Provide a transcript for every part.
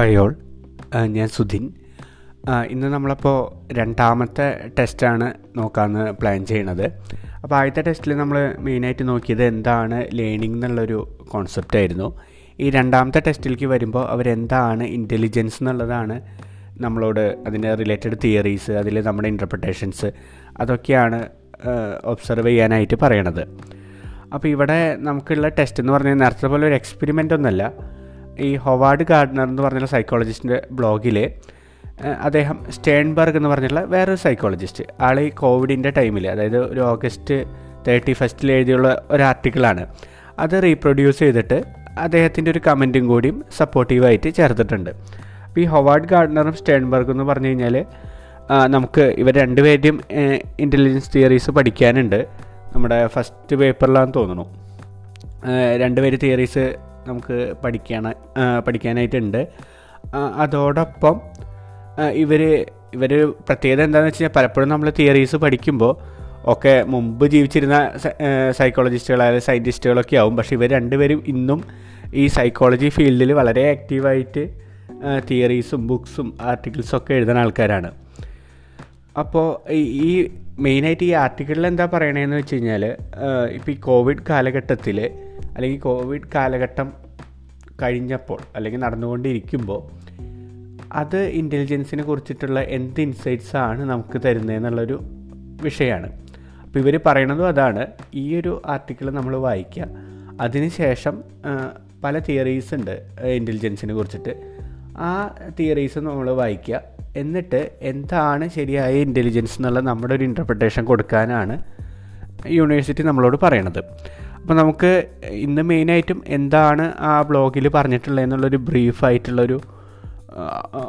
Hi all ഞാൻ സുധിൻ. ഇന്ന് നമ്മളപ്പോൾ രണ്ടാമത്തെ ടെസ്റ്റാണ് നോക്കാമെന്ന് പ്ലാൻ ചെയ്യണത്. അപ്പോൾ ആദ്യത്തെ ടെസ്റ്റിൽ നമ്മൾ മെയിനായിട്ട് നോക്കിയത് എന്താണ് ലേണിംഗ് എന്നുള്ളൊരു കോൺസെപ്റ്റ് ആയിരുന്നു. ഈ രണ്ടാമത്തെ ടെസ്റ്റിലേക്ക് വരുമ്പോൾ അവരെന്താണ് ഇന്റലിജൻസ് എന്നുള്ളതാണ് നമ്മളോട് അതിന്റെ റിലേറ്റഡ് തിയറീസ് അതിൽ നമ്മുടെ ഇന്റർപ്രിട്ടേഷൻസ് അതൊക്കെയാണ് ഒബ്സർവ് ചെയ്യാനായിട്ട് പറയണത്. അപ്പോൾ ഇവിടെ നമുക്കുള്ള ടെസ്റ്റ് എന്ന് പറഞ്ഞാൽ നേരത്തെ പോലെ ഒരു എക്സ്പെരിമെന്റ് ഒന്നല്ല ഈ ഹൊവാർഡ് ഗാർഡ്നർ എന്ന് പറഞ്ഞുള്ള സൈക്കോളജിസ്റ്റിന്റെ ബ്ലോഗിൽ അദ്ദേഹം സ്റ്റേൺബർഗ് എന്ന് പറഞ്ഞുള്ള വേറൊരു സൈക്കോളജിസ്റ്റ് ആൾ ഈ കോവിഡിന്റെ ടൈമിൽ അതായത് ഒരു ഓഗസ്റ്റ് തേർട്ടി ഫസ്റ്റിൽ എഴുതിയുള്ള ഒരു ആർട്ടിക്കിളാണ്. അത് റീപ്രൊഡ്യൂസ് ചെയ്തിട്ട് അദ്ദേഹത്തിന്റെ ഒരു കമന്റും കൂടിയും സപ്പോർട്ടീവായിട്ട് ചേർത്തിട്ടുണ്ട്. അപ്പോൾ ഈ ഹൊവാർഡ് ഗാർഡനറും സ്റ്റേൺബർഗ് എന്ന് പറഞ്ഞു കഴിഞ്ഞാൽ നമുക്ക് ഇവർ രണ്ടുപേരുടെയും ഇന്റലിജൻസ് തിയറീസ് പഠിക്കാനുണ്ട്. നമ്മുടെ ഫസ്റ്റ് പേപ്പറിലാണെന്ന് തോന്നുന്നു. രണ്ടുപേര് തിയറീസ് നമുക്ക് പഠിക്കാന പഠിക്കാനായിട്ടുണ്ട്. അതോടൊപ്പം ഇവർ ഇവർ പ്രത്യേകത എന്താണെന്ന് വെച്ച് കഴിഞ്ഞാൽ പലപ്പോഴും നമ്മൾ തിയറീസ് പഠിക്കുമ്പോൾ ഒക്കെ മുമ്പ് ജീവിച്ചിരുന്ന സൈക്കോളജിസ്റ്റുകളായാലും സയന്റിസ്റ്റുകളൊക്കെ ആവും. പക്ഷേ ഇവർ രണ്ടുപേരും ഇന്നും ഈ സൈക്കോളജി ഫീൽഡിൽ വളരെ ആക്റ്റീവായിട്ട് തിയറീസും ബുക്സും ആർട്ടിക്കിൾസും ഒക്കെ എഴുതുന്ന ആൾക്കാരാണ്. അപ്പോൾ ഈ മെയിനായിട്ട് ഈ ആർട്ടിക്കിളിൽ എന്താ പറയണതെന്ന് വെച്ച് കഴിഞ്ഞാൽ ഇപ്പോൾ ഈ കോവിഡ് കാലഘട്ടത്തിൽ അല്ലെങ്കിൽ കോവിഡ് കാലഘട്ടം കഴിഞ്ഞപ്പോൾ അല്ലെങ്കിൽ നടന്നുകൊണ്ടിരിക്കുമ്പോൾ അത് ഇന്റലിജൻസിനെ കുറിച്ചിട്ടുള്ള എന്ത് ഇൻസൈറ്റ്സ് ആണ് നമുക്ക് തരുന്നതെന്നുള്ളൊരു വിഷയമാണ്. അപ്പോൾ ഇവർ പറയണതും അതാണ്. ഈ ഒരു ആർട്ടിക്കിൾ നമ്മൾ വായിക്കുക. അതിനുശേഷം പല തിയറീസ് ഉണ്ട് ഇന്റലിജൻസിനെ കുറിച്ചിട്ട്. ആ തിയറീസ് നമ്മൾ വായിക്കുക. എന്നിട്ട് എന്താണ് ശരിയായ ഇന്റലിജൻസ് എന്നുള്ള നമ്മുടെ ഒരു ഇന്റർപ്രിട്ടേഷൻ കൊടുക്കാനാണ് യൂണിവേഴ്സിറ്റി നമ്മളോട് പറയണത്. അപ്പോൾ നമുക്ക് ഇന്ന് മെയിനായിട്ടും എന്താണ് ആ ബ്ലോഗിൽ പറഞ്ഞിട്ടുള്ളത് എന്നുള്ളൊരു ബ്രീഫായിട്ടുള്ളൊരു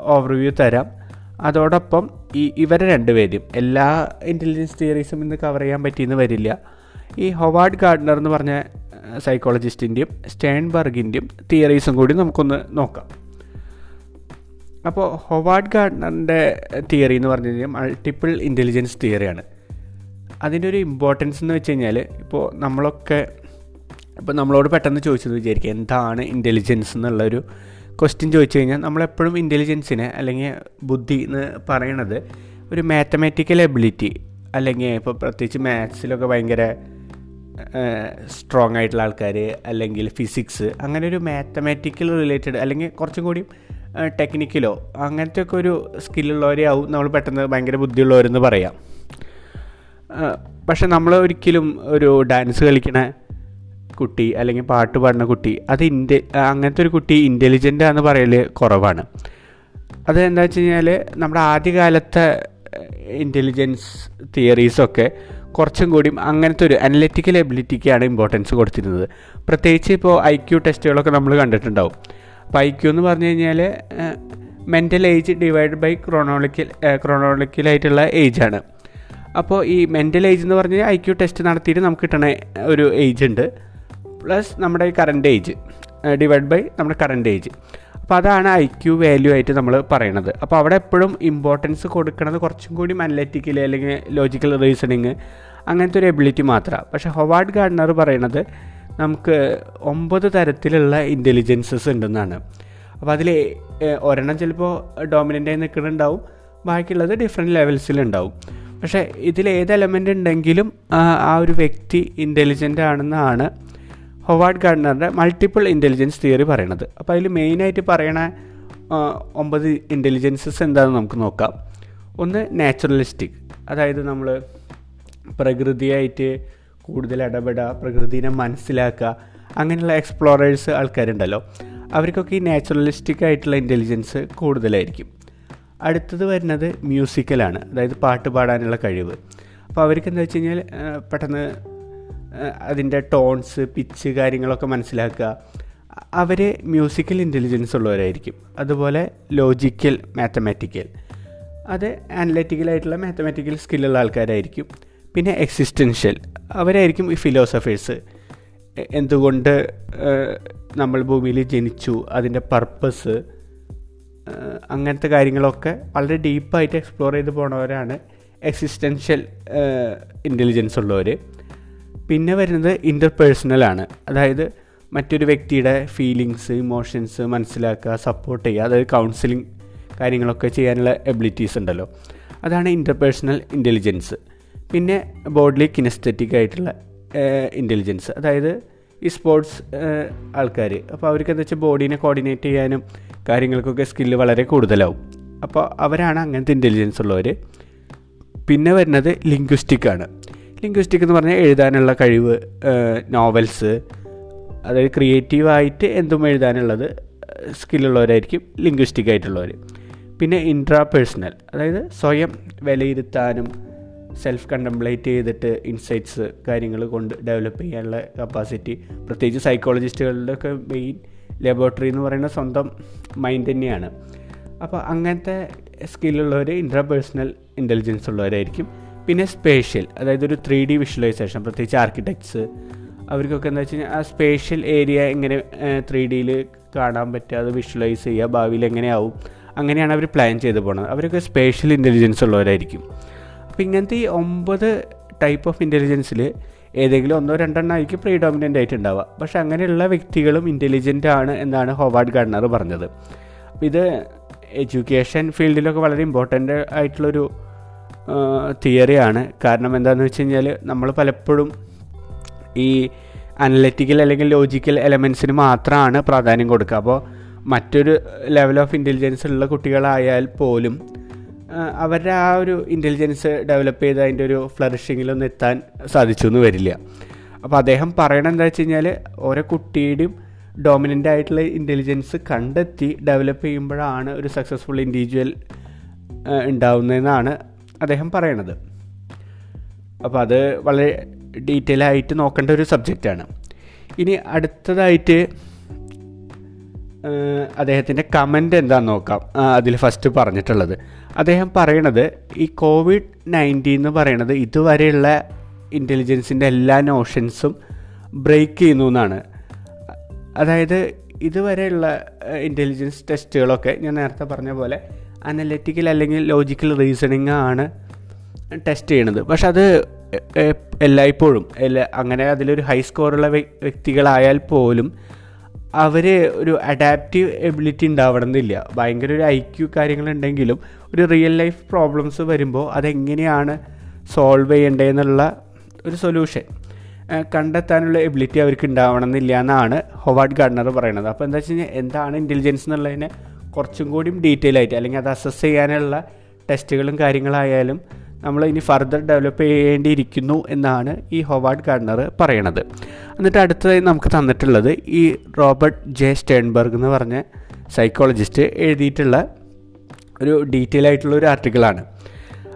ഓവർവ്യൂ തരാം. അതോടൊപ്പം ഈ ഇവരെ രണ്ടുപേരും എല്ലാ ഇന്റലിജൻസ് തിയറീസും ഇന്ന് കവർ ചെയ്യാൻ പറ്റിയെന്ന് വരില്ല. ഈ ഹൊവാർഡ് ഗാർഡ്നർ എന്ന് പറഞ്ഞ സൈക്കോളജിസ്റ്റിന്റെയും സ്റ്റേൺബർഗിന്റെയും തിയറീസും കൂടി നമുക്കൊന്ന് നോക്കാം. അപ്പോൾ ഹൊവാർഡ് ഗാർഡ്നറിന്റെ തിയറി എന്ന് പറഞ്ഞു കഴിഞ്ഞാൽ മൾട്ടിപ്പിൾ ഇന്റലിജൻസ് തിയറിയാണ് അതിന്റെ ഒരു ഇമ്പോർട്ടൻസ് എന്ന് വെച്ച് കഴിഞ്ഞാൽ ഇപ്പോൾ നമ്മളൊക്കെ ഇപ്പോൾ നമ്മളോട് പെട്ടെന്ന് ചോദിച്ചത് വിചാരിക്കുക എന്താണ് ഇന്റലിജൻസ് എന്നുള്ളൊരു ക്വസ്റ്റ്യൻ ചോദിച്ചു കഴിഞ്ഞാൽ നമ്മളെപ്പോഴും ഇന്റലിജൻസിനെ അല്ലെങ്കിൽ ബുദ്ധി എന്ന് പറയണത് ഒരു മാത്തമാറ്റിക്കൽ എബിലിറ്റി അല്ലെങ്കിൽ ഇപ്പോൾ പ്രത്യേകിച്ച് മാത്സിലൊക്കെ ഭയങ്കര സ്ട്രോങ് ആയിട്ടുള്ള ആൾക്കാർ അല്ലെങ്കിൽ ഫിസിക്സ് അങ്ങനെ ഒരു മാത്തമാറ്റിക്കൽ റിലേറ്റഡ് അല്ലെങ്കിൽ കുറച്ചും കൂടി ടെക്നിക്കലോ അങ്ങനത്തെ ഒക്കെ ഒരു സ്കില്ലുള്ളവരെ ആവും നമ്മൾ പെട്ടെന്ന് ഭയങ്കര ബുദ്ധിയുള്ളവരെന്ന് പറയാം. പക്ഷെ നമ്മൾ ഒരിക്കലും ഒരു ഡാൻസ് കളിക്കണ കുട്ടി അല്ലെങ്കിൽ പാട്ട് പാടുന്ന കുട്ടി അത് ഇന്റ അങ്ങനത്തെ ഒരു കുട്ടി ഇന്റലിജന്റ് ആണെന്ന് പറയൽ കുറവാണ്. അത് എന്താ വെച്ച് കഴിഞ്ഞാൽ നമ്മുടെ ആദ്യകാലത്തെ ഇന്റലിജൻസ് തിയറീസൊക്കെ കുറച്ചും കൂടിയും അങ്ങനത്തെ ഒരു അനലറ്റിക്കൽ എബിലിറ്റിക്കാണ് ഇമ്പോർട്ടൻസ് കൊടുത്തിരുന്നത്. പ്രത്യേകിച്ച് ഇപ്പോൾ ഐ ക്യു ടെസ്റ്റുകളൊക്കെ നമ്മൾ കണ്ടിട്ടുണ്ടാവും. അപ്പോൾ ഐ ക്യു എന്ന് പറഞ്ഞു കഴിഞ്ഞാൽ mental age divide by chronological ക്രോണോളിക്കലായിട്ടുള്ള ഏജാണ് അപ്പോൾ ഈ മെന്റൽ ഏജ് എന്ന് പറഞ്ഞാൽ ഐ ക്യു ടെസ്റ്റ് നടത്തിയിട്ട് നമുക്ക് കിട്ടണ ഒരു ഏജ് ഉണ്ട്. പ്ലസ് നമ്മുടെ ഈ കറന്റ് ഏജ് ഡിവൈഡ് ബൈ നമ്മുടെ കറന്റ് ഏജ് അപ്പോൾ അതാണ് ഐ ക്യു വാല്യൂ ആയിട്ട് നമ്മൾ പറയണത്. അപ്പോൾ അവിടെ എപ്പോഴും ഇമ്പോർട്ടൻസ് കൊടുക്കുന്നത് കുറച്ചും കൂടി അനലറ്റിക്കൽ അല്ലെങ്കിൽ ലോജിക്കൽ റീസണിങ് അങ്ങനത്തെ ഒരു എബിലിറ്റി മാത്രമാണ് പക്ഷേ ഹൊവാർഡ് ഗാർഡനർ പറയണത് നമുക്ക് ഒമ്പത് തരത്തിലുള്ള ഇന്റലിജൻസസ് ഉണ്ടെന്നാണ്. അപ്പോൾ അതിൽ ഒരെണ്ണം ചിലപ്പോൾ ഡോമിനന്റായി നിൽക്കുന്നുണ്ടാവും ബാക്കിയുള്ളത് ഡിഫറെന്റ് ലെവൽസിലുണ്ടാവും പക്ഷേ ഇതിൽ ഏത് എലമെന്റ് ഉണ്ടെങ്കിലും ആ ഒരു വ്യക്തി ഇന്റലിജന്റ് ആണെന്നാണ് ഹൊവാർഡ് ഗാർഡനറുടെ മൾട്ടിപ്പിൾ ഇന്റലിജൻസ് തിയറി പറയണത്. അപ്പോൾ അതിൽ മെയിനായിട്ട് പറയണ ഒമ്പത് ഇന്റലിജൻസസ് എന്താണെന്ന് നമുക്ക് നോക്കാം. ഒന്ന് നാച്ചുറലിസ്റ്റിക് അതായത് നമ്മൾ പ്രകൃതിയായിട്ട് കൂടുതൽ ഇടപെടുക പ്രകൃതിനെ മനസ്സിലാക്കുക അങ്ങനെയുള്ള എക്സ്പ്ലോറേഴ്സ് ആൾക്കാരുണ്ടല്ലോ. അവർക്കൊക്കെ ഈ നാച്ചുറലിസ്റ്റിക് ആയിട്ടുള്ള ഇന്റലിജൻസ് കൂടുതലായിരിക്കും. അടുത്തത് വരുന്നത് മ്യൂസിക്കലാണ് അതായത് പാട്ട് പാടാനുള്ള കഴിവ്. അപ്പോൾ അവർക്ക് എന്താ വെച്ച് കഴിഞ്ഞാൽ പെട്ടെന്ന് അതിന്റെ ടോൺസ് പിച്ച് കാര്യങ്ങളൊക്കെ മനസ്സിലാക്കുക. അവർ മ്യൂസിക്കൽ ഇന്റലിജൻസ് ഉള്ളവരായിരിക്കും. അതുപോലെ ലോജിക്കൽ മാത്തമാറ്റിക്കൽ അത് അനലറ്റിക്കലായിട്ടുള്ള മാത്തമാറ്റിക്കൽ സ്കില്ലുള്ള ആൾക്കാരായിരിക്കും. പിന്നെ എക്സിസ്റ്റൻഷ്യൽ അവരായിരിക്കും ഈ ഫിലോസഫേഴ്സ് എന്തുകൊണ്ട് നമ്മൾ ഭൂമിയിൽ ജനിച്ചു അതിന്റെ പർപ്പസ് അങ്ങനത്തെ കാര്യങ്ങളൊക്കെ വളരെ ഡീപ്പായിട്ട് എക്സ്പ്ലോർ ചെയ്ത് പോണവരാണ് എക്സിസ്റ്റൻഷ്യൽ ഇന്റലിജൻസ് ഉള്ളവർ പിന്നെ വരുന്നത് ഇന്റർപേഴ്സണലാണ് അതായത് മറ്റൊരു വ്യക്തിയുടെ ഫീലിങ്സ് ഇമോഷൻസ് മനസ്സിലാക്കുക സപ്പോർട്ട് ചെയ്യുക അതായത് കൗൺസിലിംഗ് കാര്യങ്ങളൊക്കെ ചെയ്യാനുള്ള എബിലിറ്റീസ് ഉണ്ടല്ലോ. അതാണ് ഇന്റർപേഴ്സണൽ ഇന്റലിജൻസ് പിന്നെ ബോഡിലി കിനസ്തറ്റിക് ആയിട്ടുള്ള ഇന്റലിജൻസ് അതായത് ഈ സ്പോർട്സ് ആൾക്കാർ അപ്പോൾ അവർക്ക് എന്താ വെച്ചാൽ ബോഡീനെ കോർഡിനേറ്റ് ചെയ്യാനും കാര്യങ്ങൾക്കൊക്കെ സ്കില്ല് വളരെ കൂടുതലാവും. അപ്പോൾ അവരാണ് അങ്ങനത്തെ ഇന്റലിജൻസ് ഉള്ളവർ പിന്നെ വരുന്നത് ലിംഗ്വിസ്റ്റിക് ആണ്. ലിംഗ്വിസ്റ്റിക് എന്ന് പറഞ്ഞാൽ എഴുതാനുള്ള കഴിവ് നോവൽസ് അതായത് ക്രിയേറ്റീവായിട്ട് എന്തും എഴുതാനുള്ളത് സ്കില്ലുള്ളവരായിരിക്കും ലിംഗ്വിസ്റ്റിക് ആയിട്ടുള്ളവർ പിന്നെ ഇൻട്രാ പേഴ്സണൽ അതായത് സ്വയം വിലയിരുത്താനും സെൽഫ് കണ്ടംപ്ലേറ്റ് ചെയ്തിട്ട് ഇൻസൈറ്റ്സ് കാര്യങ്ങൾ കൊണ്ട് ഡെവലപ്പ് ചെയ്യാനുള്ള കപ്പാസിറ്റി പ്രത്യേകിച്ച് സൈക്കോളജിസ്റ്റുകളുടെ ഒക്കെ മെയിൻ ലബോറട്ടറി എന്ന് പറയുന്ന സ്വന്തം മൈൻഡ് തന്നെയാണ്. അപ്പോൾ അങ്ങനത്തെ സ്കില്ലുള്ളവർ ഇൻട്രാ പേഴ്സണൽ ഇന്റലിജൻസ് ഉള്ളവരായിരിക്കും. പിന്നെ സ്പേഷ്യൽ അതായത് ഒരു ത്രീ ഡി വിഷ്വലൈസേഷൻ പ്രത്യേകിച്ച് ആർക്കിടെക്ട്സ് അവർക്കൊക്കെ എന്താ വെച്ച് കഴിഞ്ഞാൽ ആ സ്പേഷ്യൽ ഏരിയ എങ്ങനെ ത്രീ ഡിയിൽ കാണാൻ പറ്റുക അത് വിഷ്വലൈസ് ചെയ്യുക ഭാവിയിൽ എങ്ങനെയാവും അങ്ങനെയാണ് അവർ പ്ലാൻ ചെയ്ത് പോകുന്നത് അവരൊക്കെ സ്പേഷ്യൽ ഇന്റലിജൻസ് ഉള്ളവരായിരിക്കും. അപ്പോൾ ഇങ്ങനത്തെ ഈ ഒമ്പത് ടൈപ്പ് ഓഫ് ഇന്റലിജൻസിൽ ഏതെങ്കിലും ഒന്നോ രണ്ടെണ്ണം ആയിരിക്കും പ്രീഡോമിനന്റ് ആയിട്ട് ഉണ്ടാവുക. പക്ഷെ അങ്ങനെയുള്ള വ്യക്തികളും ഇന്റലിജന്റ് ആണ് എന്നാണ് ഹോവാർഡ് ഗാർഡനർ പറഞ്ഞത്. അപ്പോൾ ഇത് എഡ്യൂക്കേഷൻ ഫീൽഡിലൊക്കെ വളരെ ഇമ്പോർട്ടന്റ് ആയിട്ടുള്ളൊരു തിയറിയാണ്. കാരണം എന്താണെന്ന് വെച്ച് കഴിഞ്ഞാൽ നമ്മൾ പലപ്പോഴും ഈ അനലറ്റിക്കൽ അല്ലെങ്കിൽ ലോജിക്കൽ എലമെൻസിന് മാത്രമാണ് പ്രാധാന്യം കൊടുക്കുക അപ്പോൾ മറ്റൊരു ലെവൽ ഓഫ് ഇന്റലിജൻസ് ഉള്ള കുട്ടികളായാൽ പോലും അവരുടെ ആ ഒരു ഇന്റലിജൻസ് ഡെവലപ്പ് ചെയ്ത് അതിന്റെ ഒരു ഫ്ലറിഷിങ്ങിലൊന്നും എത്താൻ സാധിച്ചു എന്ന് വരില്ല. അപ്പോൾ അദ്ദേഹം പറയണത് എന്താ വെച്ച് കഴിഞ്ഞാൽ ഓരോ കുട്ടിയുടെയും ഡോമിനന്റ് ആയിട്ടുള്ള ഇന്റലിജൻസ് കണ്ടെത്തി ഡെവലപ്പ് ചെയ്യുമ്പോഴാണ് ഒരു സക്സസ്ഫുൾ ഇൻഡിവിജ്വൽ ഉണ്ടാവുന്നതെന്നാണ് അദ്ദേഹം പറയണത്. അപ്പോൾ അത് വളരെ ഡീറ്റെയിൽ ആയിട്ട് നോക്കേണ്ട ഒരു സബ്ജക്റ്റാണ് ഇനി അടുത്തതായിട്ട് അദ്ദേഹത്തിന്റെ കമന്റ് എന്താണെന്ന് നോക്കാം. അതിൽ ഫസ്റ്റ് പറഞ്ഞിട്ടുള്ളത്. അദ്ദേഹം പറയണത് ഈ കോവിഡ് നയന്റീൻ എന്ന് പറയണത് ഇതുവരെയുള്ള ഇന്റലിജൻസിന്റെ എല്ലാ നോഷൻസും ബ്രേക്ക് ചെയ്യുന്നു എന്നാണ്. അതായത് ഇതുവരെയുള്ള ഇന്റലിജൻസ് ടെസ്റ്റുകളൊക്കെ ഞാൻ നേരത്തെ പറഞ്ഞ പോലെ അനലറ്റിക്കൽ അല്ലെങ്കിൽ ലോജിക്കൽ റീസണിങ് ആണ് ടെസ്റ്റ് ചെയ്യണത്. പക്ഷെ അത് എല്ലായ്പ്പോഴും എല്ലാ അങ്ങനെ അതിലൊരു ഹൈ സ്കോറുള്ള വ്യക്തികളായാൽ പോലും അവർ ഒരു അഡാപ്റ്റീവ് എബിലിറ്റി ഉണ്ടാവണമെന്നില്ല. ഭയങ്കര ഒരു ഐ ക്യു കാര്യങ്ങളുണ്ടെങ്കിലും ഒരു റിയൽ ലൈഫ് പ്രോബ്ലംസ് വരുമ്പോൾ അതെങ്ങനെയാണ് സോൾവ് ചെയ്യേണ്ടതെന്നുള്ള ഒരു സൊല്യൂഷൻ കണ്ടെത്താനുള്ള എബിലിറ്റി അവർക്ക് ഉണ്ടാവണം എന്നില്ല എന്നാണ് ഹൊവാർഡ് ഗാർഡനർ പറയുന്നത്. അപ്പോൾ എന്താ വെച്ച് കഴിഞ്ഞാൽ എന്താണ് ഇന്റലിജൻസ് എന്നുള്ളതിനെ കുറച്ചും കൂടിയും ഡീറ്റെയിൽ ആയിട്ട് അല്ലെങ്കിൽ അത് അസസ് ചെയ്യാനുള്ള ടെസ്റ്റുകളും കാര്യങ്ങളായാലും നമ്മൾ ഇനി ഫർദർ ഡെവലപ്പ് ചെയ്യേണ്ടിയിരിക്കുന്നു എന്നാണ് ഈ ഹൊവാർഡ് ഗാർഡനർ പറയണത്. എന്നിട്ട് അടുത്തതായി നമുക്ക് തന്നിട്ടുള്ളത് ഈ റോബർട്ട് ജെ സ്റ്റേൺബർഗ് എന്ന് പറഞ്ഞ സൈക്കോളജിസ്റ്റ് എഴുതിയിട്ടുള്ള ഒരു ഡീറ്റെയിൽ ആയിട്ടുള്ള ഒരു ആർട്ടിക്കിളാണ്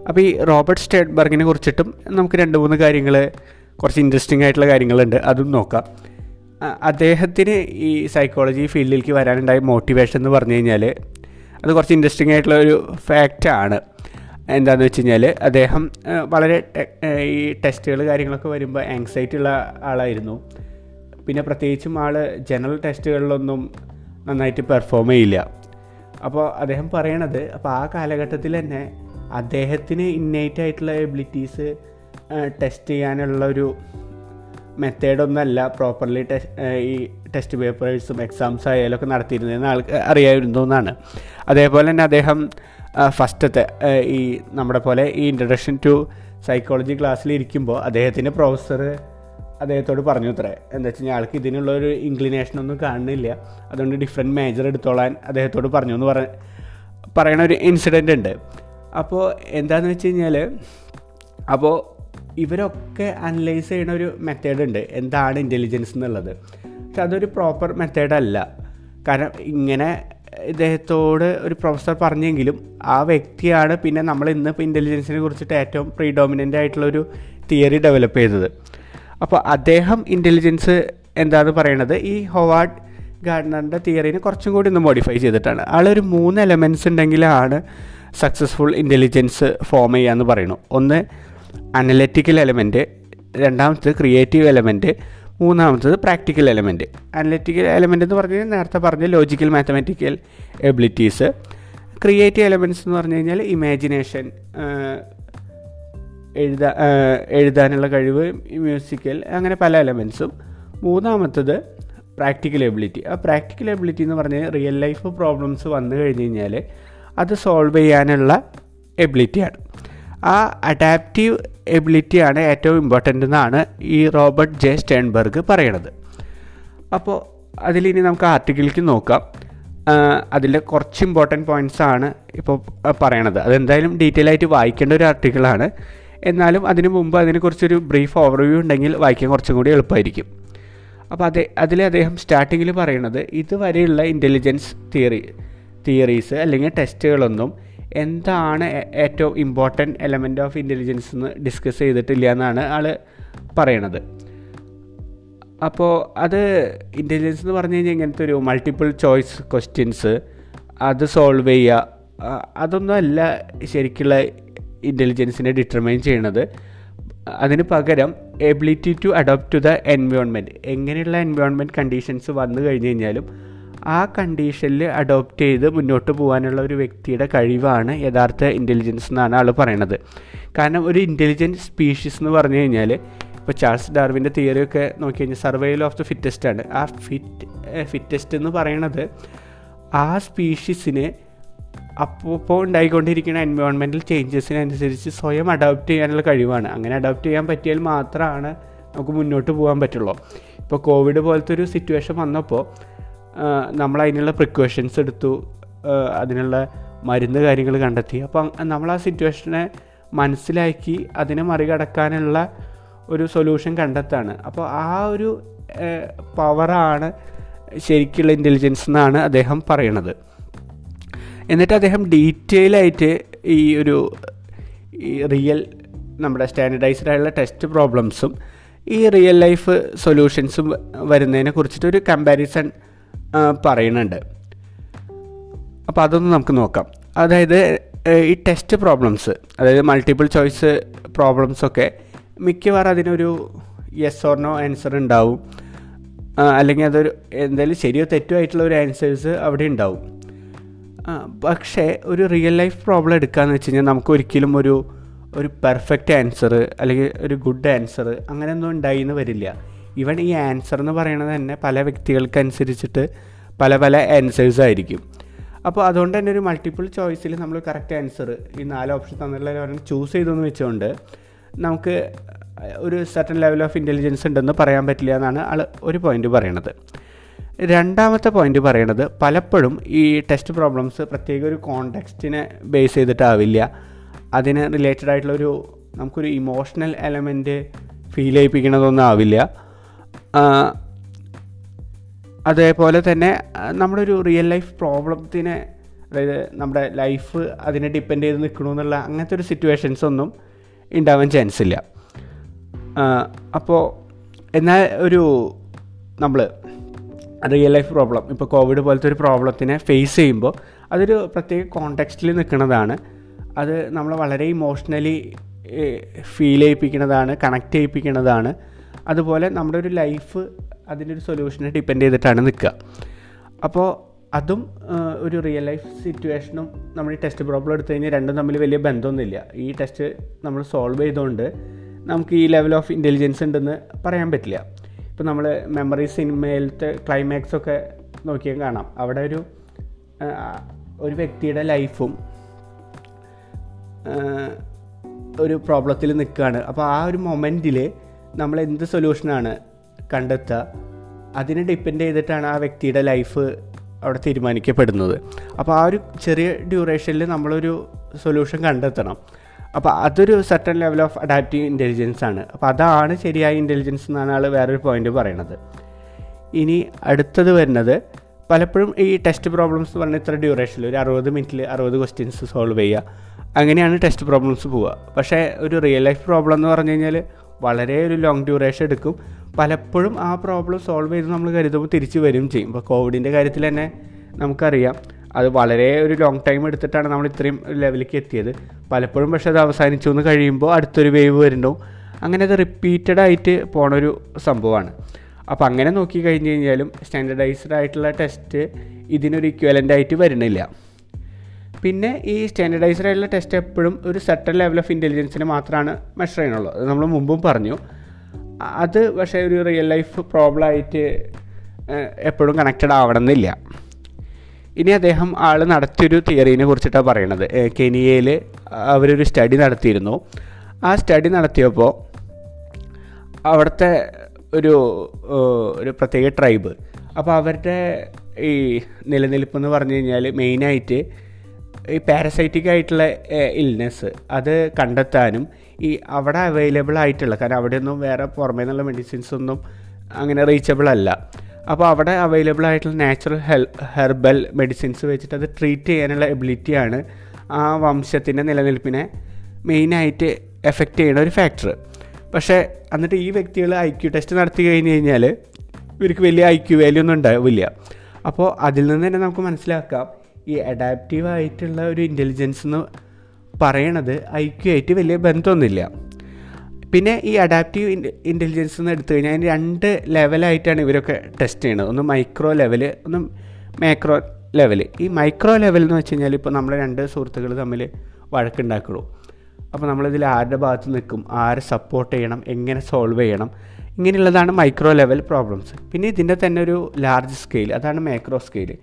അപ്പോൾ ഈ റോബർട്ട് സ്റ്റേൺബർഗിനെ കുറിച്ചിട്ടും നമുക്ക് രണ്ട് മൂന്ന് കാര്യങ്ങൾ കുറച്ച് ഇൻട്രസ്റ്റിംഗ് ആയിട്ടുള്ള കാര്യങ്ങളുണ്ട് അതും നോക്കാം. അദ്ദേഹത്തിന് ഈ സൈക്കോളജി ഫീൽഡിലേക്ക് വരാനുണ്ടായ മോട്ടിവേഷൻ എന്ന് പറഞ്ഞു കഴിഞ്ഞാൽ അത് കുറച്ച് ഇൻട്രസ്റ്റിംഗ് ആയിട്ടുള്ള ഒരു ഫാക്റ്റാണ് എന്താണെന്ന് വെച്ച് കഴിഞ്ഞാൽ അദ്ദേഹം വളരെ ഈ ടെസ്റ്റുകൾ കാര്യങ്ങളൊക്കെ വരുമ്പോൾ ആങ്സൈറ്റി ഉള്ള ആളായിരുന്നു. പിന്നെ പ്രത്യേകിച്ചും ആൾ ജനറൽ ടെസ്റ്റുകളിലൊന്നും നന്നായിട്ട് പെർഫോം ചെയ്യില്ല. അപ്പോൾ അദ്ദേഹം പറയണത് അപ്പോൾ ആ കാലഘട്ടത്തിൽ തന്നെ അദ്ദേഹത്തിന് ഇന്നേറ്റ് ആയിട്ടുള്ള എബിലിറ്റീസ് ടെസ്റ്റ് ചെയ്യാനുള്ള ഒരു മെത്തേഡൊന്നല്ല പ്രോപ്പർലി ടെസ്റ്റ് ഈ ടെസ്റ്റ് പേപ്പേഴ്സും എക്സാംസ് ആയാലും ഒക്കെ നടത്തിയിരുന്നതെന്ന് ആൾക്ക് അറിയായിരുന്നു എന്നാണ് അതേപോലെ തന്നെ അദ്ദേഹം ഫസ്റ്റത്തെ ഈ നമ്മുടെ പോലെ ഈ ഇൻട്രഡക്ഷൻ ടു സൈക്കോളജി ക്ലാസ്സിൽ ഇരിക്കുമ്പോൾ അദ്ദേഹത്തിന്റെ പ്രൊഫസർ അദ്ദേഹത്തോട് പറഞ്ഞു അത്രേ. എന്താ വെച്ച് കഴിഞ്ഞാൽ ആൾക്ക് ഇതിനുള്ള ഒരു ഇൻക്ലിനേഷൻ ഒന്നും കാണുന്നില്ല. അതുകൊണ്ട് ഡിഫറെന്റ് മേജർ എടുത്തോളാൻ അദ്ദേഹത്തോട് പറഞ്ഞു എന്ന് പറ പറയണ ഒരു ഇൻസിഡന്റ് ഉണ്ട്. അപ്പോൾ എന്താണെന്ന് വെച്ച് കഴിഞ്ഞാൽ അപ്പോൾ ഇവരൊക്കെ അനലൈസ് ചെയ്യുന്ന ഒരു മെത്തേഡ് ഉണ്ട്. എന്താണ് ഇന്റലിജൻസ് എന്നുള്ളത്. പക്ഷെ അതൊരു പ്രോപ്പർ മെത്തേഡല്ല കാരണം ഇങ്ങനെ ഇദ്ദേഹത്തോട് ഒരു പ്രൊഫസർ പറഞ്ഞെങ്കിലും ആ വ്യക്തിയാണ് പിന്നെ നമ്മൾ ഇന്ന് ഇപ്പോൾ ഇന്റലിജൻസിനെ കുറിച്ചിട്ട് ഏറ്റവും പ്രീഡോമിനന്റ് ആയിട്ടുള്ളൊരു തിയറി ഡെവലപ്പ് ചെയ്തത്. അപ്പോൾ അദ്ദേഹം ഇന്റലിജൻസ് എന്താണ് പറയണത് ഈ ഹൊവാർഡ് ഗാർഡനറിന്റെ തിയറിനെ കുറച്ചും കൂടി ഒന്ന് മോഡിഫൈ ചെയ്തിട്ടാണ്. ആളൊരു മൂന്ന് എലമെന്റ്സ് ഉണ്ടെങ്കിലാണ് സക്സസ്ഫുൾ ഇന്റലിജൻസ് ഫോം ചെയ്യുക ചെയ്യാന്ന് പറയുന്നു ഒന്ന് അനലറ്റിക്കൽ എലമെന്റ് രണ്ടാമത്തത് ക്രിയേറ്റീവ് എലമെന്റ് മൂന്നാമത്തത് പ്രാക്ടിക്കൽ എലമെന്റ് അനലറ്റിക്കൽ എലമെന്റ് എന്ന് പറഞ്ഞാൽ നേരത്തെ പറഞ്ഞ logical mathematical abilities. Creative elements എന്ന് പറഞ്ഞു കഴിഞ്ഞാൽ ഇമാജിനേഷൻ എഴുതാ എഴുതാനുള്ള കഴിവ് മ്യൂസിക്കൽ അങ്ങനെ പല എലമെൻസും മൂന്നാമത്തത് പ്രാക്ടിക്കൽ എബിലിറ്റി. ആ പ്രാക്ടിക്കൽ എബിലിറ്റി എന്ന് പറഞ്ഞാൽ റിയൽ ലൈഫ് പ്രോബ്ലംസ് വന്നു കഴിഞ്ഞ് കഴിഞ്ഞാൽ അത് സോൾവ് ചെയ്യാനുള്ള എബിലിറ്റിയാണ്. ആ അഡാപ്റ്റീവ് എബിലിറ്റിയാണ് ഏറ്റവും ഇമ്പോർട്ടന്റ് എന്നാണ് ഈ റോബർട്ട് ജെ സ്റ്റേൺബർഗ് പറയണത്. അപ്പോൾ അതിലിനി നമുക്ക് ആർട്ടിക്കിളിലേക്ക് നോക്കാം. അതിന്റെ കുറച്ച് ഇമ്പോർട്ടന്റ് പോയിന്റ്സ് ആണ് ഇപ്പോൾ പറയണത്. അതെന്തായാലും ഡീറ്റെയിൽ ആയിട്ട് വായിക്കേണ്ട ഒരു ആർട്ടിക്കിളാണ് എന്നാലും അതിനു മുമ്പ് അതിനെക്കുറിച്ചൊരു ബ്രീഫ് ഓവർവ്യൂ ഉണ്ടെങ്കിൽ വായിക്കാൻ കുറച്ചും കൂടി എളുപ്പമായിരിക്കും. അപ്പോൾ അതെ അതിൽ അദ്ദേഹം സ്റ്റാർട്ടിങ്ങിൽ പറയണത് ഇതുവരെയുള്ള ഇന്റലിജൻസ് തിയറി തിയറീസ് അല്ലെങ്കിൽ ടെസ്റ്റുകളൊന്നും എന്താണ് ഏറ്റവും ഇമ്പോർട്ടന്റ് എലമെന്റ് ഓഫ് ഇന്റലിജൻസ് എന്ന് ഡിസ്കസ് ചെയ്തിട്ടില്ല എന്നാണ് ആൾ പറയണത്. അപ്പോൾ അത് ഇന്റലിജൻസ് എന്ന് പറഞ്ഞു കഴിഞ്ഞാൽ ഇങ്ങനത്തെ ഒരു മൾട്ടിപ്പിൾ ചോയ്സ് ക്വസ്റ്റ്യൻസ് അത് സോൾവ് ചെയ്യുക. അതൊന്നുമല്ല ശരിക്കുള്ള ഇന്റലിജൻസിനെ ഡിറ്റർമൈൻ ചെയ്യണത്. അതിന് പകരം ability to adopt to the environment എങ്ങനെയുള്ള എൻവയോൺമെന്റ് കണ്ടീഷൻസ് വന്നു കഴിഞ്ഞ് കഴിഞ്ഞാലും ആ കണ്ടീഷനിൽ അഡോപ്റ്റ് ചെയ്ത് മുന്നോട്ട് പോകാനുള്ള ഒരു വ്യക്തിയുടെ കഴിവാണ് യഥാർത്ഥ ഇന്റലിജൻസ് എന്നാണ് ആൾ പറയണത്. കാരണം ഒരു ഇന്റലിജന്റ് സ്പീഷീസ് എന്ന് പറഞ്ഞു കഴിഞ്ഞാൽ ഇപ്പോൾ ചാൾസ് ഡാർവിന്റെ തിയറി ഒക്കെ നോക്കി കഴിഞ്ഞാൽ സർവൈവൽ ഓഫ് ദ ഫിറ്റസ്റ്റ് ആണ്. ആ ഫിറ്റ് ഫിറ്റസ്റ്റ് എന്ന് പറയണത് ആ സ്പീഷീസിന് അപ്പോൾ ഉണ്ടായിക്കൊണ്ടിരിക്കുന്ന എൻവയോൺമെന്റൽ ചേഞ്ചസിനനുസരിച്ച് സ്വയം അഡോപ്റ്റ് ചെയ്യാനുള്ള കഴിവാണ്. അങ്ങനെ അഡോപ്റ്റ് ചെയ്യാൻ പറ്റിയാൽ മാത്രമാണ് നമുക്ക് മുന്നോട്ട് പോകാൻ പറ്റുള്ളൂ. ഇപ്പോൾ കോവിഡ് പോലത്തെ ഒരു സിറ്റുവേഷൻ വന്നപ്പോൾ നമ്മൾ അതിനുള്ള പ്രിക്കോഷൻസ് എടുത്തു. അതിനുള്ള മരുന്ന് കാര്യങ്ങൾ കണ്ടെത്തി. അപ്പോൾ നമ്മൾ ആ സിറ്റുവേഷനെ മനസ്സിലാക്കി അതിനെ മറികടക്കാനുള്ള ഒരു സൊല്യൂഷൻ കണ്ടെത്താണ്. അപ്പോൾ ആ ഒരു പവറാണ് ശരിക്കുള്ള ഇന്റലിജൻസ് എന്നാണ് അദ്ദേഹം പറയണത്. എന്നിട്ട് അദ്ദേഹം ഡീറ്റെയിൽ ആയിട്ട് ഈ ഒരു ഈ റിയൽ നമ്മുടെ സ്റ്റാൻഡർഡൈസ്ഡ് ആയുള്ള ടെസ്റ്റ് പ്രോബ്ലംസും ഈ റിയൽ ലൈഫ് സൊല്യൂഷൻസും വരുന്നതിനെ കുറിച്ചിട്ട് ഒരു കമ്പാരിസൺ പറയുന്നുണ്ട്. അപ്പോൾ അതൊന്ന് നമുക്ക് നോക്കാം. അതായത് ഈ ടെസ്റ്റ് പ്രോബ്ലംസ് അതായത് മൾട്ടിപ്പിൾ ചോയ്സ് പ്രോബ്ലംസൊക്കെ മിക്കവാറും അതിനൊരു യെസ് ഓർ നോ ആൻസർ ഉണ്ടാവും. അല്ലെങ്കിൽ അതൊരു എന്തായാലും ശരിയോ തെറ്റോ ആയിട്ടുള്ള ഒരു ആൻസേഴ്സ് അവിടെ ഉണ്ടാവും. പക്ഷേ ഒരു റിയൽ ലൈഫ് പ്രോബ്ലം എടുക്കുകയെന്ന് വെച്ച് കഴിഞ്ഞാൽ നമുക്ക് ഒരിക്കലും ഒരു ഒരു പെർഫെക്റ്റ് ആൻസർ അല്ലെങ്കിൽ ഒരു ഗുഡ് ആൻസർ അങ്ങനെയൊന്നും ഉണ്ടായി എന്ന് വരില്ല. ഈവൻ ഈ ആൻസർ എന്ന് പറയുന്നത് തന്നെ പല വ്യക്തികൾക്കനുസരിച്ചിട്ട് പല പല ആൻസേഴ്സ് ആയിരിക്കും. അപ്പോൾ അതുകൊണ്ട് തന്നെ ഒരു മൾട്ടിപ്പിൾ ചോയ്സിൽ നമ്മൾ കറക്റ്റ് ആൻസർ ഈ നാല് ഓപ്ഷൻ തന്നിട്ടുള്ള ഒരെണ്ണം ചൂസ് ചെയ്തെന്ന് വെച്ചുകൊണ്ട് നമുക്ക് ഒരു സർട്ടൻ ലെവൽ ഓഫ് ഇന്റലിജൻസ് ഉണ്ടെന്ന് പറയാൻ പറ്റില്ല എന്നാണ് ആൾ ഒരു പോയിന്റ് പറയണത്. രണ്ടാമത്തെ പോയിന്റ് പറയണത് പലപ്പോഴും ഈ ടെസ്റ്റ് പ്രോബ്ലംസ് പ്രത്യേക ഒരു കോണ്ടെക്സ്റ്റിനെ ബേസ് ചെയ്തിട്ടാവില്ല. അതിന് റിലേറ്റഡ് ആയിട്ടുള്ളൊരു നമുക്കൊരു ഇമോഷണൽ എലമെന്റ് ഫീൽ ചെയ്യിപ്പിക്കണതൊന്നും ആവില്ല. അതേപോലെ തന്നെ നമ്മുടെ ഒരു റിയൽ ലൈഫ് പ്രോബ്ലത്തിനെ അതായത് നമ്മുടെ ലൈഫ് അതിനെ ഡിപ്പെൻഡ് ചെയ്ത് നിൽക്കണമെന്നുള്ള അങ്ങനത്തെ ഒരു സിറ്റുവേഷൻസ് ഒന്നും ഉണ്ടാവാൻ ചാൻസ് ഇല്ല. അപ്പോൾ എന്നാൽ ഒരു നമ്മൾ റിയൽ ലൈഫ് പ്രോബ്ലം ഇപ്പോൾ കോവിഡ് പോലത്തെ ഒരു പ്രോബ്ലത്തിനെ ഫേസ് ചെയ്യുമ്പോൾ അതൊരു പ്രത്യേക കോണ്ടെക്സ്റ്റിൽ നിൽക്കുന്നതാണ്. അത് നമ്മളെ വളരെ ഇമോഷണലി ഫീൽ ചെയ്യിപ്പിക്കുന്നതാണ് കണക്ട് ചെയ്യിപ്പിക്കുന്നതാണ്. അതുപോലെ നമ്മുടെ ഒരു ലൈഫ് അതിന്റെ ഒരു സൊല്യൂഷനെ ഡിപ്പെൻഡ് ചെയ്തിട്ടാണ് നിൽക്കുക. അപ്പോൾ അതും ഒരു റിയൽ ലൈഫ് സിറ്റുവേഷനും നമ്മൾ ഈ ടെസ്റ്റ് പ്രോബ്ലം എടുത്തു കഴിഞ്ഞാൽ രണ്ടും തമ്മിൽ വലിയ ബന്ധമൊന്നുമില്ല. ഈ ടെസ്റ്റ് നമ്മൾ സോൾവ് ചെയ്തുകൊണ്ട് നമുക്ക് ഈ ലെവൽ ഓഫ് ഇന്റലിജൻസ് ഉണ്ടെന്ന് പറയാൻ പറ്റില്ല. ഇപ്പോൾ നമ്മൾ മെമ്മറി സിനിമയിലത്തെ ക്ലൈമാക്സൊക്കെ നോക്കിയാൽ കാണാം. അവിടെ ഒരു ഒരു വ്യക്തിയുടെ ലൈഫും ഒരു പ്രോബ്ലത്തിൽ നിൽക്കുകയാണ്. അപ്പോൾ ആ ഒരു മൊമെന്റിൽ നമ്മൾ എന്ത് സൊല്യൂഷനാണ് കണ്ടെത്തുക? അതിനെ ഡിപ്പെൻഡ് ചെയ്തിട്ടാണ് ആ വ്യക്തിയുടെ ലൈഫ് അവിടെ തീരുമാനിക്കപ്പെടുന്നത്. അപ്പോൾ ആ ഒരു ചെറിയ ഡ്യൂറേഷനിൽ നമ്മളൊരു സൊല്യൂഷൻ കണ്ടെത്തണം. അപ്പോൾ അതൊരു certain level of adaptive intelligence ആണ്. അപ്പോൾ അതാണ് ശരിയായ ഇന്റലിജൻസ് എന്നാണ് ആൾ വേറൊരു പോയിന്റ് പറയണത്. ഇനി അടുത്തത് വരുന്നത് പലപ്പോഴും ഈ ടെസ്റ്റ് പ്രോബ്ലംസ് എന്ന് പറഞ്ഞ ഇത്ര ഡ്യൂറേഷനിൽ ഒരു അറുപത് മിനിറ്റിൽ അറുപത് ക്വസ്റ്റ്യൻസ് സോൾവ് ചെയ്യുക. അങ്ങനെയാണ് ടെസ്റ്റ് പ്രോബ്ലംസ് പോവുക. പക്ഷേ ഒരു റിയൽ ലൈഫ് പ്രോബ്ലം എന്ന് പറഞ്ഞു കഴിഞ്ഞാൽ വളരെ ഒരു ലോങ് ഡ്യൂറേഷൻ എടുക്കും. പലപ്പോഴും ആ പ്രോബ്ലം സോൾവ് ചെയ്ത് നമ്മൾ കരുതുമ്പോൾ തിരിച്ച് വരും ചെയ്യും. ഇപ്പോൾ കോവിഡിന്റെ കാര്യത്തിൽ തന്നെ നമുക്കറിയാം. അത് വളരെ ഒരു ലോങ് ടൈം എടുത്തിട്ടാണ് നമ്മൾ ഇത്രയും ലെവലിലേക്ക് എത്തിയത്. പലപ്പോഴും പക്ഷേ അത് അവസാനിച്ചു എന്ന് കഴിയുമ്പോൾ അടുത്തൊരു വേവ് വരുന്നുണ്ടാവും. അങ്ങനെ അത് റിപ്പീറ്റഡ് ആയിട്ട് പോണൊരു സംഭവമാണ്. അപ്പോൾ അങ്ങനെ നോക്കി കഴിഞ്ഞ് കഴിഞ്ഞാലും സ്റ്റാൻഡർഡൈസ്ഡ് ആയിട്ടുള്ള ടെസ്റ്റ് ഇതിനൊരു ഇക്വലന്റ് ആയിട്ട് വരുന്നില്ല. പിന്നെ ഈ സ്റ്റാൻഡർഡൈസ്ഡ് ആയിട്ടുള്ള ടെസ്റ്റ് എപ്പോഴും ഒരു സെട്ടൽ ലെവൽ ഓഫ് ഇന്റലിജൻസിന് മാത്രമാണ് മെഷർ ചെയ്യണുള്ളൂ അത് നമ്മൾ മുമ്പും പറഞ്ഞു. അത് പക്ഷേ ഒരു റിയൽ ലൈഫ് പ്രോബ്ലം ആയിട്ട് എപ്പോഴും കണക്റ്റഡ് ആവണമെന്നില്ല. ഇനി അദ്ദേഹം ആൾ നടത്തിയൊരു തിയറീനെ കുറിച്ചിട്ടാണ് പറയണത്. കെനിയയിൽ അവരൊരു സ്റ്റഡി നടത്തിയിരുന്നു. ആ സ്റ്റഡി നടത്തിയപ്പോൾ അവിടുത്തെ ഒരു ഒരു പ്രത്യേക ട്രൈബ് അപ്പോൾ അവരുടെ ഈ നിലനിൽപ്പ് എന്ന് പറഞ്ഞു കഴിഞ്ഞാൽ മെയിനായിട്ട് ഈ പാരസൈറ്റിക് ആയിട്ടുള്ള ഇൽനെസ് അത് കണ്ടെത്താനും ഈ അവിടെ അവൈലബിൾ ആയിട്ടുള്ള കാരണം അവിടെ ഒന്നും വേറെ പുറമേ നിന്നുള്ള മെഡിസിൻസ് ഒന്നും അങ്ങനെ റീച്ചബിൾ അല്ല. അപ്പോൾ അവിടെ അവൈലബിൾ ആയിട്ടുള്ള നാച്ചുറൽ ഹെൽ ഹെർബൽ മെഡിസിൻസ് വെച്ചിട്ട് അത് ട്രീറ്റ് ചെയ്യാനുള്ള എബിലിറ്റിയാണ് ആ വംശത്തിന്റെ നിലനിൽപ്പിനെ മെയിനായിട്ട് എഫക്റ്റ് ചെയ്യുന്ന ഒരു ഫാക്ടർ പക്ഷേ എന്നിട്ട് ഈ വ്യക്തികൾ ഐ ക്യു ടെസ്റ്റ് നടത്തി കഴിഞ്ഞ് കഴിഞ്ഞാൽ ഇവർക്ക് വലിയ ഐ ക്യു വാല്യൂ ഒന്നും ഉണ്ടാവില്ല. അപ്പോൾ അതിൽ നിന്ന് തന്നെ നമുക്ക് മനസ്സിലാക്കാം ഈ അഡാപ്റ്റീവ് ആയിട്ടുള്ള ഒരു ഇന്റലിജൻസ് എന്ന് പറയണത് ഐ ക്യു ആയിട്ട് വലിയ ബന്ധമൊന്നുമില്ല. പിന്നെ ഈ അഡാപ്റ്റീവ് ഇന്റലിജൻസ് എന്ന് എടുത്തു കഴിഞ്ഞാൽ രണ്ട് ലെവലായിട്ടാണ് ഇവരൊക്കെ ടെസ്റ്റ് ചെയ്യുന്നത് ഒന്ന് മൈക്രോ ലെവൽ ഒന്ന് മാക്രോ ലെവൽ ഈ മൈക്രോ ലെവൽ എന്ന് വെച്ച് കഴിഞ്ഞാൽ ഇപ്പോൾ നമ്മൾ രണ്ട് സുഹൃത്തുക്കൾ തമ്മിൽ വഴക്കുണ്ടാക്കുള്ളൂ. അപ്പോൾ നമ്മളിതിൽ ആരുടെ ഭാഗത്ത് നിൽക്കും? ആരെ സപ്പോർട്ട് ചെയ്യണം? എങ്ങനെ സോൾവ് ചെയ്യണം? ഇങ്ങനെയുള്ളതാണ് മൈക്രോ ലെവൽ പ്രോബ്ലംസ് പിന്നെ ഇതിന്റെ തന്നെ ഒരു ലാർജ് സ്കെയിൽ അതാണ് മാക്രോ സ്കെയിൽ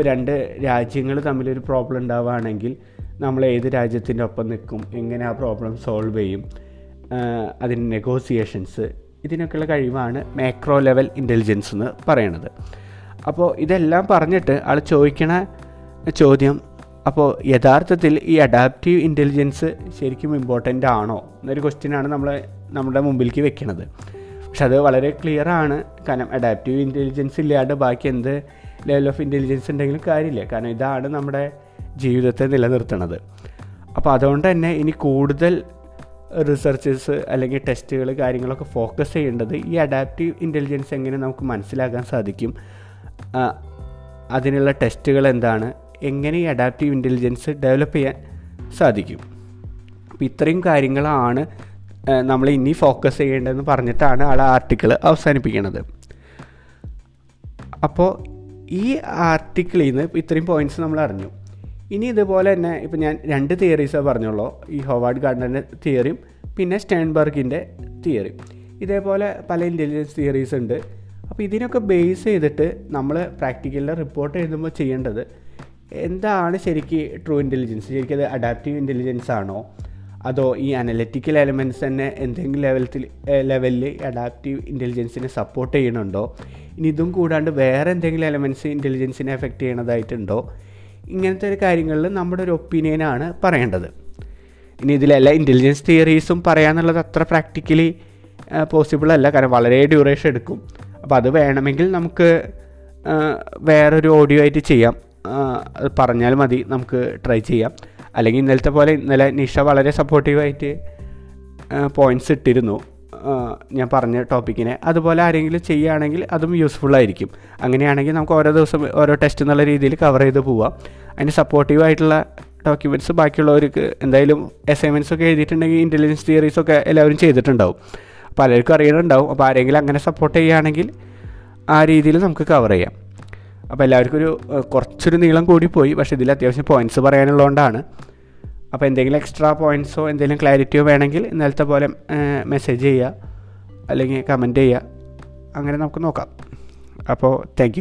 ഇപ്പോൾ രണ്ട് രാജ്യങ്ങൾ തമ്മിലൊരു പ്രോബ്ലം ഉണ്ടാവുകയാണെങ്കിൽ നമ്മൾ ഏത് രാജ്യത്തിന്റെ ഒപ്പം നിൽക്കും? എങ്ങനെ ആ പ്രോബ്ലം സോൾവ് ചെയ്യും? അതിന്റെ നെഗോസിയേഷൻസ് ഇതിനൊക്കെയുള്ള കഴിവാണ് മാക്രോ ലെവൽ ഇന്റലിജൻസ് എന്ന് പറയണത്. അപ്പോൾ ഇതെല്ലാം പറഞ്ഞിട്ട് ആൾ ചോദിക്കണ ചോദ്യം അപ്പോൾ യഥാർത്ഥത്തിൽ ഈ അഡാപ്റ്റീവ് ഇന്റലിജൻസ് ശരിക്കും ഇമ്പോർട്ടന്റ് ആണോ എന്നൊരു ക്വസ്റ്റ്യനാണ് നമ്മൾ നമ്മുടെ മുമ്പിലേക്ക് വെക്കുന്നത് പക്ഷെ അത് വളരെ ക്ലിയർ ആണ്. കാരണം അഡാപ്റ്റീവ് ഇന്റലിജൻസ് ഇല്ലാണ്ട് ബാക്കി എന്ത് ലെവൽ ഓഫ് ഇന്റലിജൻസ് ഉണ്ടെങ്കിലും കാര്യമില്ല. കാരണം ഇതാണ് നമ്മുടെ ജീവിതത്തെ നിലനിർത്തുന്നത്. അപ്പോൾ അതുകൊണ്ട് തന്നെ ഇനി കൂടുതൽ റിസർച്ചസ് അല്ലെങ്കിൽ ടെസ്റ്റുകൾ കാര്യങ്ങളൊക്കെ ഫോക്കസ് ചെയ്യേണ്ടത് ഈ അഡാപ്റ്റീവ് ഇന്റലിജൻസ് എങ്ങനെ നമുക്ക് മനസ്സിലാക്കാൻ സാധിക്കും? അതിനുള്ള ടെസ്റ്റുകൾ എന്താണ്? എങ്ങനെ ഈ അഡാപ്റ്റീവ് ഇന്റലിജൻസ് ഡെവലപ്പ് ചെയ്യാൻ സാധിക്കും? അപ്പോൾ ഇത്രയും കാര്യങ്ങളാണ് നമ്മൾ ഇനി ഫോക്കസ് ചെയ്യേണ്ടതെന്ന് പറഞ്ഞിട്ടാണ് ആൾ ആർട്ടിക്കിൾ അവസാനിപ്പിക്കുന്നത് അപ്പോൾ ഈ ആർട്ടിക്കിളിൽ നിന്ന് ഇത്രയും പോയിന്റ്സ് നമ്മൾ അറിഞ്ഞു. ഇനി ഇതുപോലെ തന്നെ ഇപ്പോൾ ഞാൻ രണ്ട് തിയറീസേ പറഞ്ഞുള്ളൂ. ഈ ഹോവാർഡ് ഗാർഡന്റെ തിയറിയും പിന്നെ സ്റ്റേൺബർഗിന്റെ തിയറിയും ഇതേപോലെ പല ഇന്റലിജൻസ് തിയറീസ് ഉണ്ട്. അപ്പോൾ ഇതിനൊക്കെ ബേസ് ചെയ്തിട്ട് നമ്മൾ പ്രാക്ടിക്കലിൽ റിപ്പോർട്ട് എഴുതുമ്പോൾ ചെയ്യേണ്ടത് എന്താണ് ശരിക്ക് ട്രൂ ഇന്റലിജൻസ് ശരിക്കും അത് അഡാപ്റ്റീവ് ഇന്റലിജൻസ് ആണോ? അതോ ഈ അനലറ്റിക്കൽ എലമെന്റ്സ് തന്നെ എന്തെങ്കിലും ലെവലത്തിൽ ലെവലിൽ അഡാപ്റ്റീവ് ഇന്റലിജൻസിനെ സപ്പോർട്ട് ചെയ്യണുണ്ടോ ഇനി ഇതും കൂടാണ്ട് വേറെ എന്തെങ്കിലും എലമെന്റ്സ് ഇന്റലിജൻസിനെ എഫക്റ്റ് ചെയ്യണതായിട്ടുണ്ടോ ഇങ്ങനത്തെ ഒരു കാര്യങ്ങളിൽ നമ്മുടെ ഒരു ഒപ്പീനിയനാണ് പറയേണ്ടത്. ഇനി ഇതിലെല്ലാ ഇന്റലിജൻസ് തിയറീസും പറയാന്നുള്ളത് അത്ര പ്രാക്ടിക്കലി പോസിബിൾ അല്ല. കാരണം വളരെ ഡ്യൂറേഷൻ എടുക്കും. അപ്പോൾ അത് വേണമെങ്കിൽ നമുക്ക് വേറൊരു ഓഡിയോ ആയിട്ട് ചെയ്യാം. പറഞ്ഞാൽ മതി. നമുക്ക് ട്രൈ ചെയ്യാം. അല്ലെങ്കിൽ ഇന്നലത്തെ പോലെ ഇന്നലെ നിഷ വളരെ സപ്പോർട്ടീവായിട്ട് പോയിന്റ്സ് ഇട്ടിരുന്നു. ഞാൻ പറഞ്ഞ ടോപ്പിക്കിനെ അതുപോലെ ആരെങ്കിലും ചെയ്യുകയാണെങ്കിൽ അതും യൂസ്ഫുൾ ആയിരിക്കും. അങ്ങനെയാണെങ്കിൽ നമുക്ക് ഓരോ ദിവസം ഓരോ ടെസ്റ്റ് എന്നുള്ള രീതിയിൽ കവർ ചെയ്ത് പോവാം. അതിന് സപ്പോർട്ടീവ് ആയിട്ടുള്ള ഡോക്യുമെന്റ്സ് ബാക്കിയുള്ളവർക്ക് എന്തായാലും അസൈൻമെന്റ്സ് ഒക്കെ എഴുതിയിട്ടുണ്ടെങ്കിൽ ഇന്റലിജൻസ് തിയറീസ് ഒക്കെ എല്ലാവരും ചെയ്തിട്ടുണ്ടാവും. പലർക്കും അറിയണുണ്ടാവും അപ്പോൾ ആരെങ്കിലും അങ്ങനെ സപ്പോർട്ട് ചെയ്യുകയാണെങ്കിൽ ആ രീതിയിൽ നമുക്ക് കവർ ചെയ്യാം. അപ്പോൾ എല്ലാവർക്കും ഒരു കുറച്ചൊരു നീളം കൂടി പോയി പക്ഷേ ഇതിൽ അത്യാവശ്യം പോയിന്റ്സ് പറയാനുള്ളതുകൊണ്ടാണ്. അപ്പോൾ എന്തെങ്കിലും എക്സ്ട്രാ പോയിന്റ്സോ എന്തെങ്കിലും ക്ലാരിറ്റിയോ വേണമെങ്കിൽ ഇന്നലത്തെ പോലെ മെസ്സേജ് ചെയ്യുക. അല്ലെങ്കിൽ കമന്റ് ചെയ്യുക. അങ്ങനെ നമുക്ക് നോക്കാം. അപ്പോൾ താങ്ക്